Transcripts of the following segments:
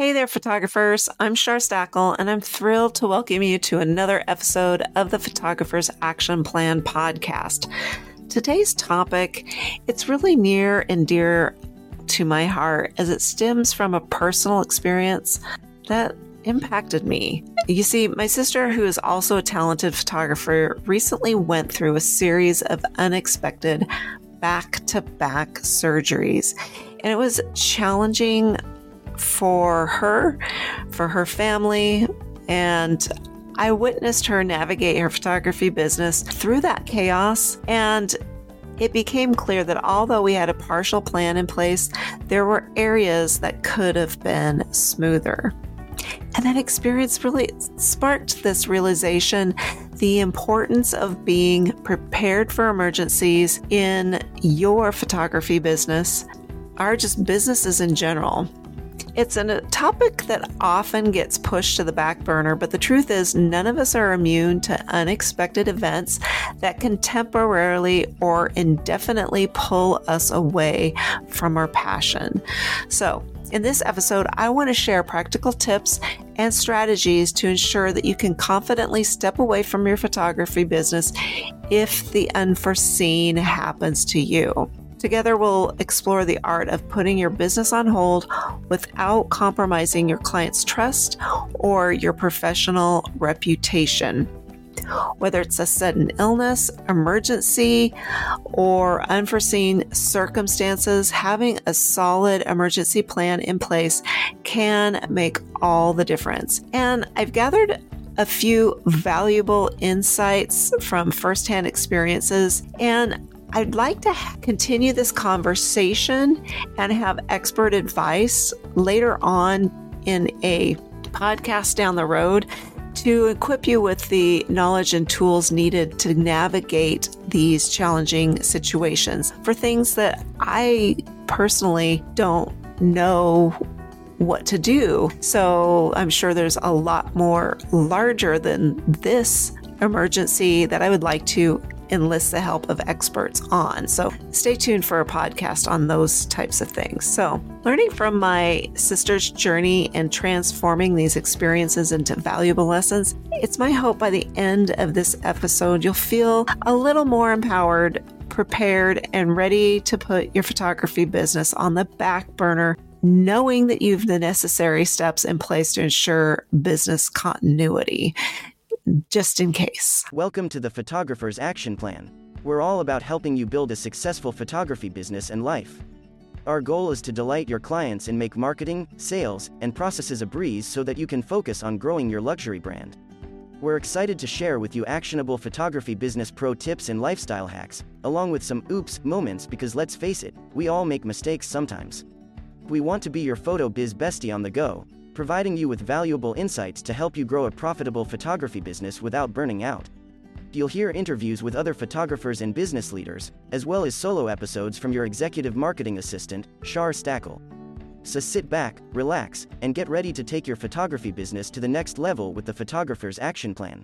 Hey there, photographers. I'm Shar Stackle, and I'm thrilled to welcome you to another episode of the Photographer's Action Plan podcast. Today's topic, it's really near and dear to my heart as it stems from a personal experience that impacted me. You see, my sister, who is also a talented photographer, recently went through a series of unexpected back to back surgeries. And it was challenging for her, for her family, and I witnessed her navigate her photography business through that chaos. And it became clear that although we had a partial plan in place, there were areas that could have been smoother. And that experience really sparked this realization the importance of being prepared for emergencies in your photography business, or just businesses in general. It's a topic that often gets pushed to the back burner, but the truth is, none of us are immune to unexpected events that can temporarily or indefinitely pull us away from our passion. So, in this episode, I want to share practical tips and strategies to ensure that you can confidently step away from your photography business if the unforeseen happens to you. Together, we'll explore the art of putting your business on hold without compromising your client's trust or your professional reputation. Whether it's a sudden illness, emergency, or unforeseen circumstances, having a solid emergency plan in place can make all the difference. And I've gathered a few valuable insights from firsthand experiences, and I'd like to continue this conversation and have expert advice later on in a podcast down the road to equip you with the knowledge and tools needed to navigate these challenging situations for things that I personally don't know what to do. So I'm sure there's a lot more larger than this emergency that I would like to enlist the help of experts on. So stay tuned for a podcast on those types of things. So, learning from my sister's journey and transforming these experiences into valuable lessons, it's my hope by the end of this episode, you'll feel a little more empowered, prepared, and ready to put your photography business on the back burner knowing that you've the necessary steps in place to ensure business continuity just in case. Welcome to the Photographer's Action Plan. We're all about helping you build a successful photography business and life. Our goal is to delight your clients and make marketing, sales, and processes a breeze so that you can focus on growing your luxury brand. We're excited to share with you actionable photography business pro tips and lifestyle hacks, along with some oops moments because let's face it, we all make mistakes sometimes. We want to be your photo biz bestie on the go, providing you with valuable insights to help you grow a profitable photography business without burning out. You'll hear interviews with other photographers and business leaders, as well as solo episodes from your executive marketing assistant, Shar Stackel. So sit back, relax, and get ready to take your photography business to the next level with the Photographer's Action Plan.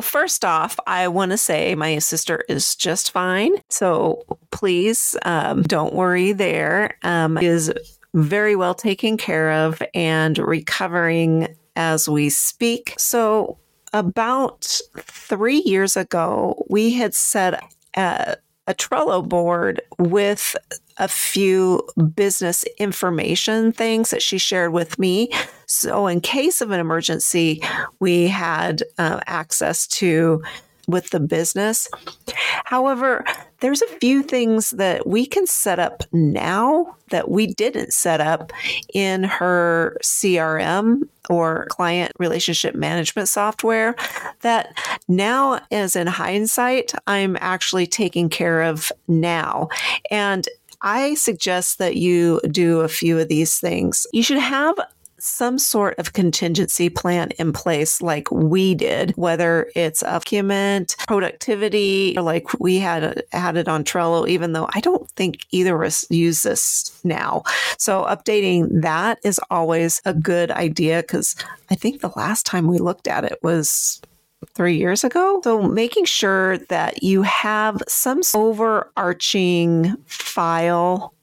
First off, I want to say my sister is just fine. So please um, don't worry there. Um, is very well taken care of and recovering as we speak. So, about three years ago, we had set a, a Trello board with a few business information things that she shared with me. So, in case of an emergency, we had uh, access to with the business. However, there's a few things that we can set up now that we didn't set up in her CRM or client relationship management software that now as in hindsight I'm actually taking care of now. And I suggest that you do a few of these things. You should have some sort of contingency plan in place like we did, whether it's a document, productivity, or like we had had it on Trello, even though I don't think either of us use this now. So updating that is always a good idea because I think the last time we looked at it was three years ago. So making sure that you have some overarching file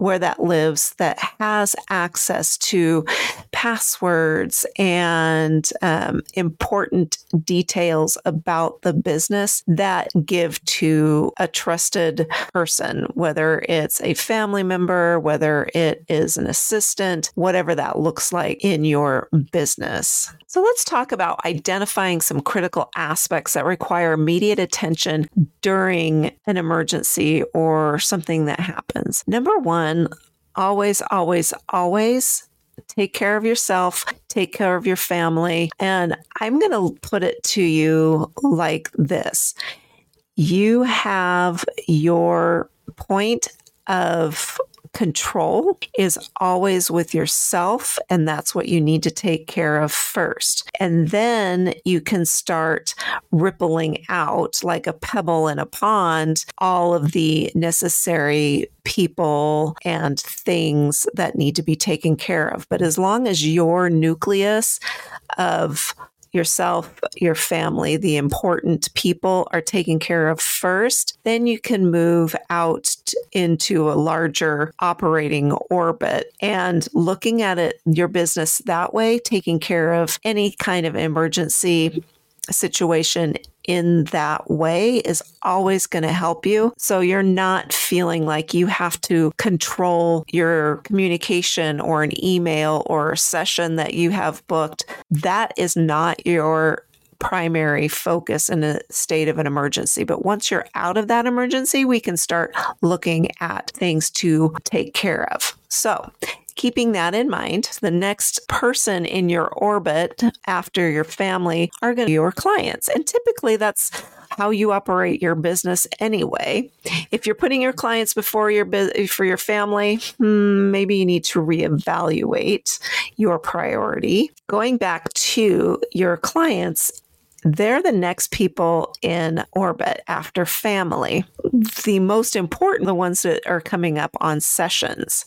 where that lives that has access to passwords and um, important details about the business that give to a trusted person, whether it's a family member, whether it is an assistant, whatever that looks like in your business. So let's talk about identifying some critical aspects that require immediate attention during an emergency or something that happens. Number one, always, always, always take care of yourself, take care of your family. And I'm going to put it to you like this you have your point of control is always with yourself, and that's what you need to take care of first. And then you can start rippling out like a pebble in a pond all of the necessary people and things that need to be taken care of. But as long as your nucleus of yourself, your family, the important people are taken care of first, then you can move out into a larger operating orbit. And looking at it, your business that way, taking care of any kind of emergency situation in that way is always going to help you. So you're not feeling like you have to control your communication or an email or a session that you have booked. That is not your primary focus in a state of an emergency. But once you're out of that emergency, we can start looking at things to take care of. So, keeping that in mind, the next person in your orbit after your family are going to be your clients. And typically that's how you operate your business anyway. If you're putting your clients before your for your family, hmm, maybe you need to reevaluate your priority. Going back to your clients, they're the next people in orbit after family. The most important, the ones that are coming up on sessions.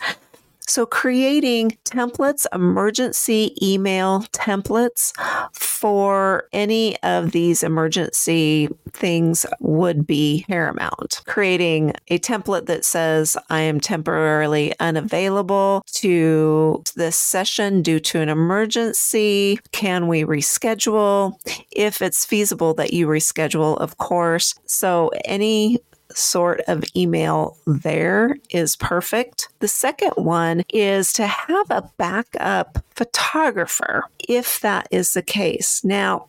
So, creating templates, emergency email templates for any of these emergency things would be paramount. Creating a template that says, I am temporarily unavailable to this session due to an emergency. Can we reschedule? If it's feasible that you reschedule, of course. So, any sort of email there is perfect. The second one is to have a backup photographer if that is the case. Now,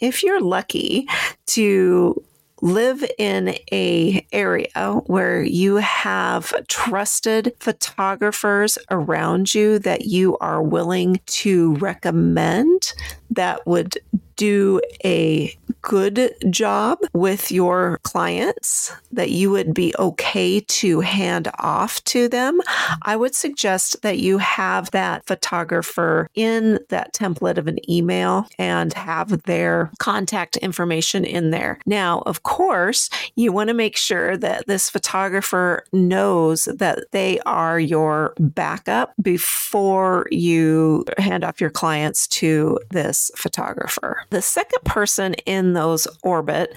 if you're lucky to live in a area where you have trusted photographers around you that you are willing to recommend that would do a good job with your clients that you would be okay to hand off to them, I would suggest that you have that photographer in that template of an email and have their contact information in there. Now, of course, you want to make sure that this photographer knows that they are your backup before you hand off your clients to this photographer. The second person in those orbit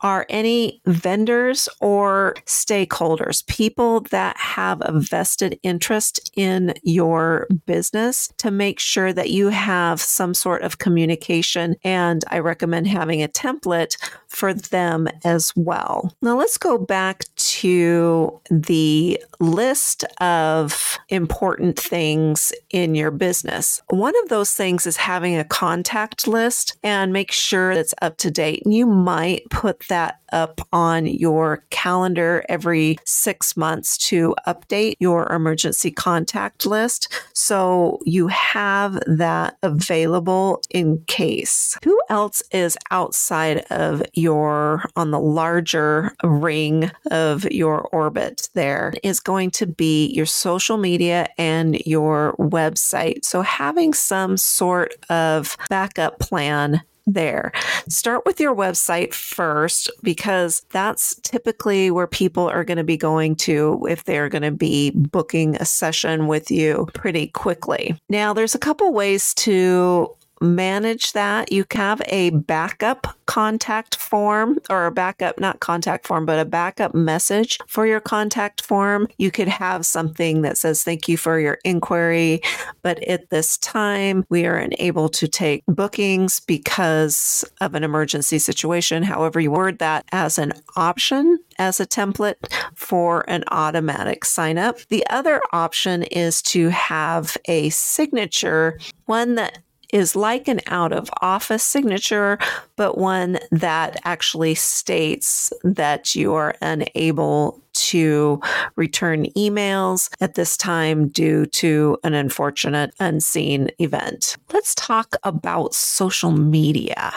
are any vendors or stakeholders, people that have a vested interest in your business to make sure that you have some sort of communication. And I recommend having a template for them as well. Now let's go back to the list of important things in your business. One of those things is having a contact list and make sure it's up to date. And you might put that up on your calendar every six months to update your emergency contact list so you have that available in case. Who else is outside of your, on the larger ring of your orbit there is going to be your social media and your website. So having some sort of backup plan there. Start with your website first because that's typically where people are going to be going to if they're going to be booking a session with you pretty quickly. Now, there's a couple ways to manage that, you have a backup contact form or a backup, not contact form, but a backup message for your contact form. You could have something that says, Thank you for your inquiry, but at this time, we are unable to take bookings because of an emergency situation. However, you word that as an option as a template for an automatic sign up. The other option is to have a signature, one that is like an out of office signature, but one that actually states that you are unable to return emails at this time due to an unfortunate unseen event. Let's talk about social media.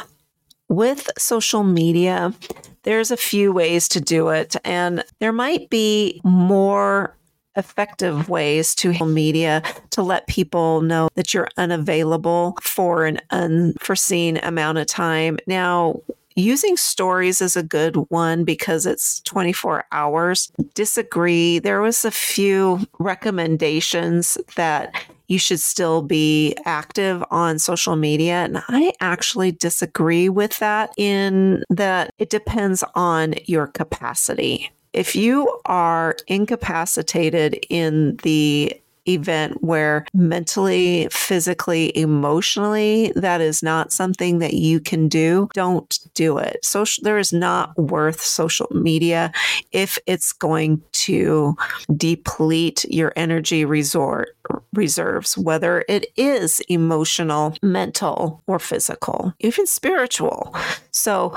With social media, there's a few ways to do it, and there might be more effective ways to media to let people know that you're unavailable for an unforeseen amount of time. Now, Using stories is a good one because it's 24 hours. Disagree. There was a few recommendations that you should still be active on social media. And I actually disagree with that in that it depends on your capacity. If you are incapacitated in the event where mentally, physically, emotionally, that is not something that you can do, don't do it. Social, there is not worth social media if it's going to deplete your energy resort reserves, whether it is emotional, mental, or physical, even spiritual. So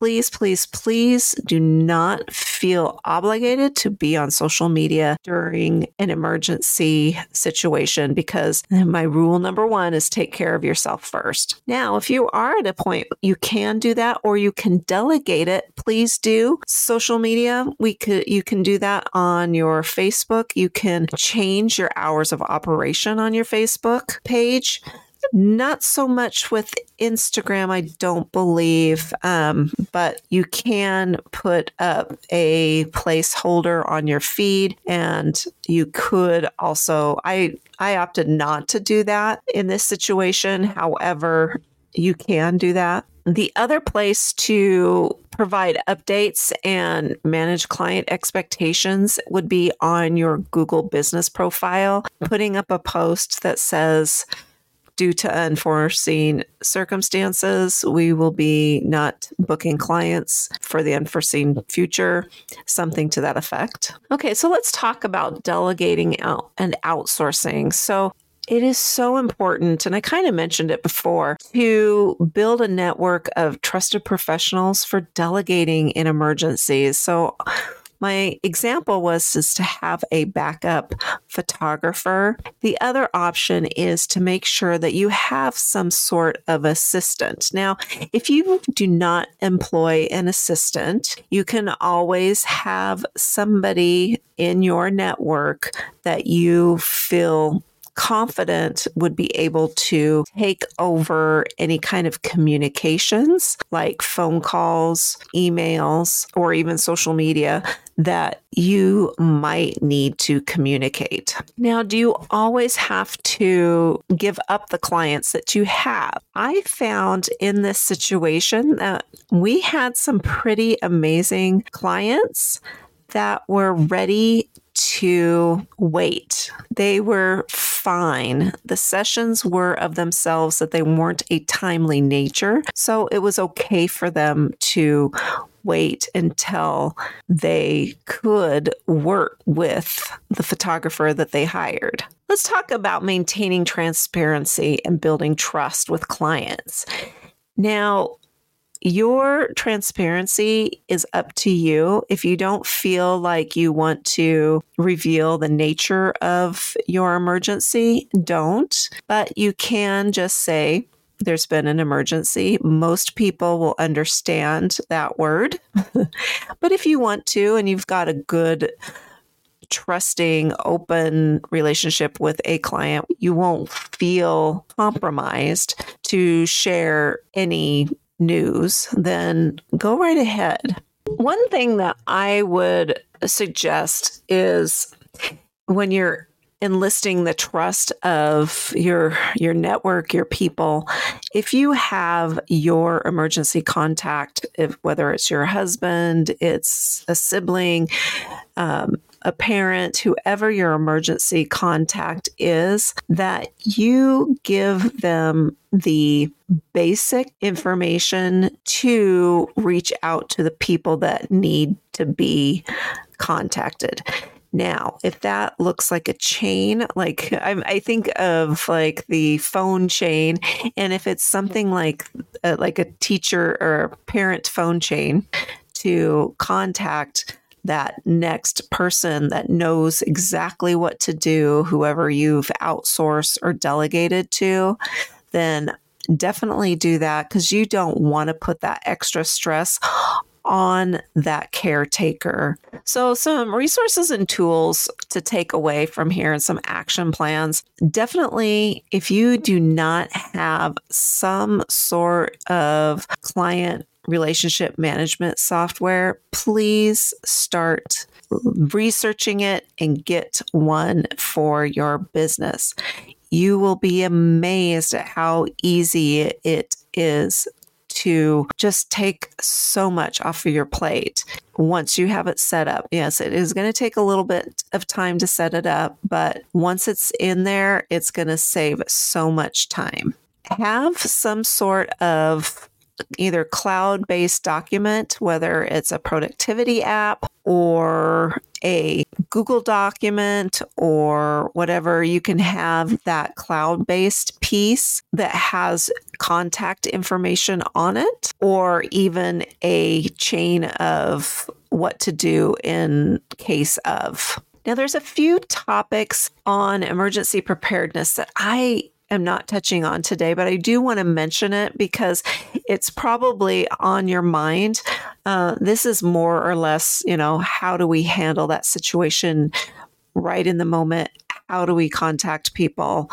please, please, please do not feel obligated to be on social media during an emergency situation because my rule number one is take care of yourself first. Now, if you are at a point you can do that or you can delegate it, please do. Social media, we could you can do that on your Facebook. You can change your hours of operation on your Facebook page. Not so much with Instagram, I don't believe, um, but you can put up a placeholder on your feed, and you could also. I I opted not to do that in this situation. However, you can do that. The other place to provide updates and manage client expectations would be on your Google business profile, putting up a post that says, due to unforeseen circumstances, we will be not booking clients for the unforeseen future, something to that effect. Okay, so let's talk about delegating out and outsourcing. So, it is so important, and I kind of mentioned it before, to build a network of trusted professionals for delegating in emergencies. So, my example was is to have a backup photographer. The other option is to make sure that you have some sort of assistant. Now, if you do not employ an assistant, you can always have somebody in your network that you feel confident would be able to take over any kind of communications like phone calls, emails, or even social media that you might need to communicate. Now, do you always have to give up the clients that you have? I found in this situation that we had some pretty amazing clients that were ready to wait. They were fine. The sessions were of themselves that they weren't a timely nature. So it was okay for them to wait until they could work with the photographer that they hired. Let's talk about maintaining transparency and building trust with clients. Now, your transparency is up to you. If you don't feel like you want to reveal the nature of your emergency, don't. But you can just say, there's been an emergency. Most people will understand that word. but if you want to, and you've got a good, trusting, open relationship with a client, you won't feel compromised to share any news, then go right ahead. One thing that I would suggest is when you're enlisting the trust of your your network, your people. If you have your emergency contact, if whether it's your husband, it's a sibling, um, a parent, whoever your emergency contact is, that you give them the basic information to reach out to the people that need to be contacted. Now, if that looks like a chain, like I, I, think of like the phone chain, and if it's something like a, uh, like a teacher or parent phone chain to contact that next person that knows exactly what to do, whoever you've outsourced or delegated to, then definitely do that because you don't want to put that extra stress on that caretaker. So, some resources and tools to take away from here and some action plans. Definitely, if you do not have some sort of client relationship management software, please start researching it and get one for your business. You will be amazed at how easy it is to just take so much off of your plate once you have it set up. Yes, it is going to take a little bit of time to set it up, but once it's in there, it's going to save so much time. Have some sort of either cloud based document, whether it's a productivity app or a Google document or whatever, you can have that cloud based piece that has contact information on it, or even a chain of what to do in case of. Now, there's a few topics on emergency preparedness that I am not touching on today, but I do want to mention it because it's probably on your mind. Uh, this is more or less, you know, how do we handle that situation right in the moment? How do we contact people?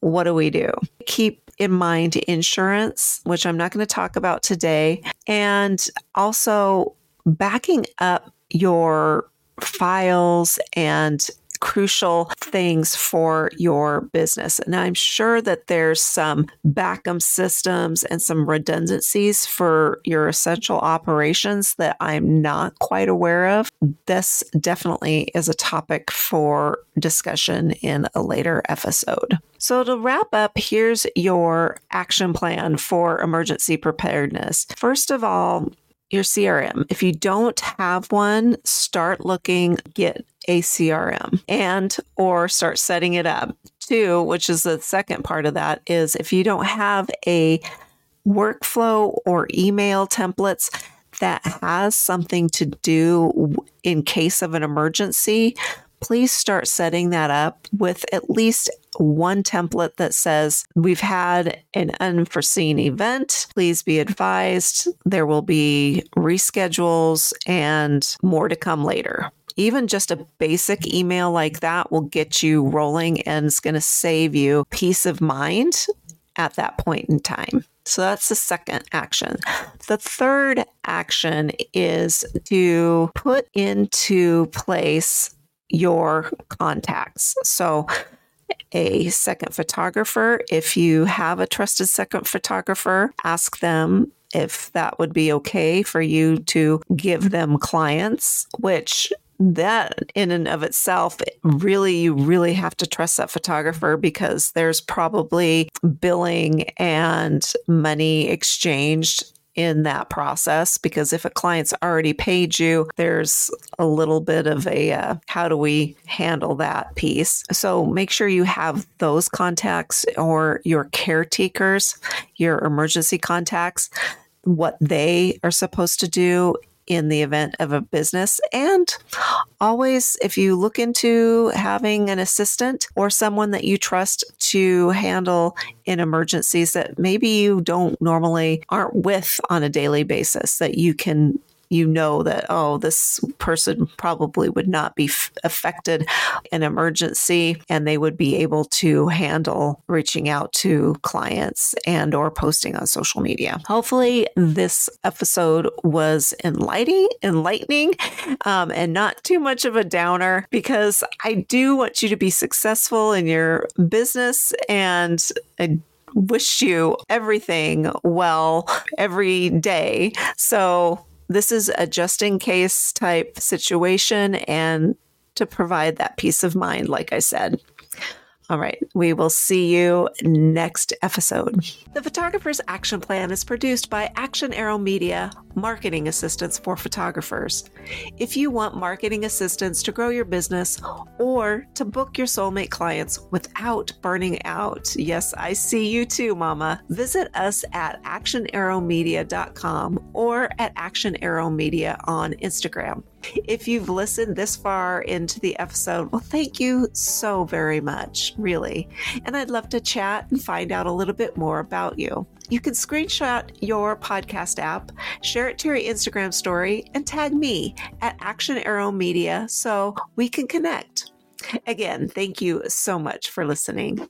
What do we do? Keep in mind insurance, which I'm not going to talk about today, and also backing up your files and crucial things for your business. And I'm sure that there's some backup systems and some redundancies for your essential operations that I'm not quite aware of. This definitely is a topic for discussion in a later episode. So, to wrap up, here's your action plan for emergency preparedness. First of all, your CRM. If you don't have one, start looking, get a CRM and or start setting it up. Two, which is the second part of that is if you don't have a workflow or email templates that has something to do in case of an emergency, please start setting that up with at least one template that says, We've had an unforeseen event. Please be advised there will be reschedules and more to come later. Even just a basic email like that will get you rolling and it's going to save you peace of mind at that point in time. So that's the second action. The third action is to put into place your contacts. So, a second photographer, if you have a trusted second photographer, ask them if that would be okay for you to give them clients, which that in and of itself really you really have to trust that photographer because there's probably billing and money exchanged in that process because if a client's already paid you, there's a little bit of a uh, how do we handle that piece. So make sure you have those contacts or your caretakers, your emergency contacts, what they are supposed to do in the event of a business. And always, if you look into having an assistant or someone that you trust to handle in emergencies that maybe you don't normally aren't with on a daily basis, that you can you know that, oh, this person probably would not be f- affected in emergency and they would be able to handle reaching out to clients and or posting on social media. Hopefully this episode was enlightening, enlightening um, and not too much of a downer because I do want you to be successful in your business and I wish you everything well every day. So this is a just in case type situation and to provide that peace of mind, like I said. All right, we will see you next episode. The Photographer's Action Plan is produced by Action Arrow Media, marketing assistance for photographers. If you want marketing assistance to grow your business or to book your soulmate clients without burning out, yes, I see you too, Mama. Visit us at actionarrowmedia.com or at Action Arrow Media on Instagram. If you've listened this far into the episode, well, thank you so very much, really. And I'd love to chat and find out a little bit more about you. You can screenshot your podcast app, share it to your Instagram story, and tag me at Action Arrow Media so we can connect. Again, thank you so much for listening.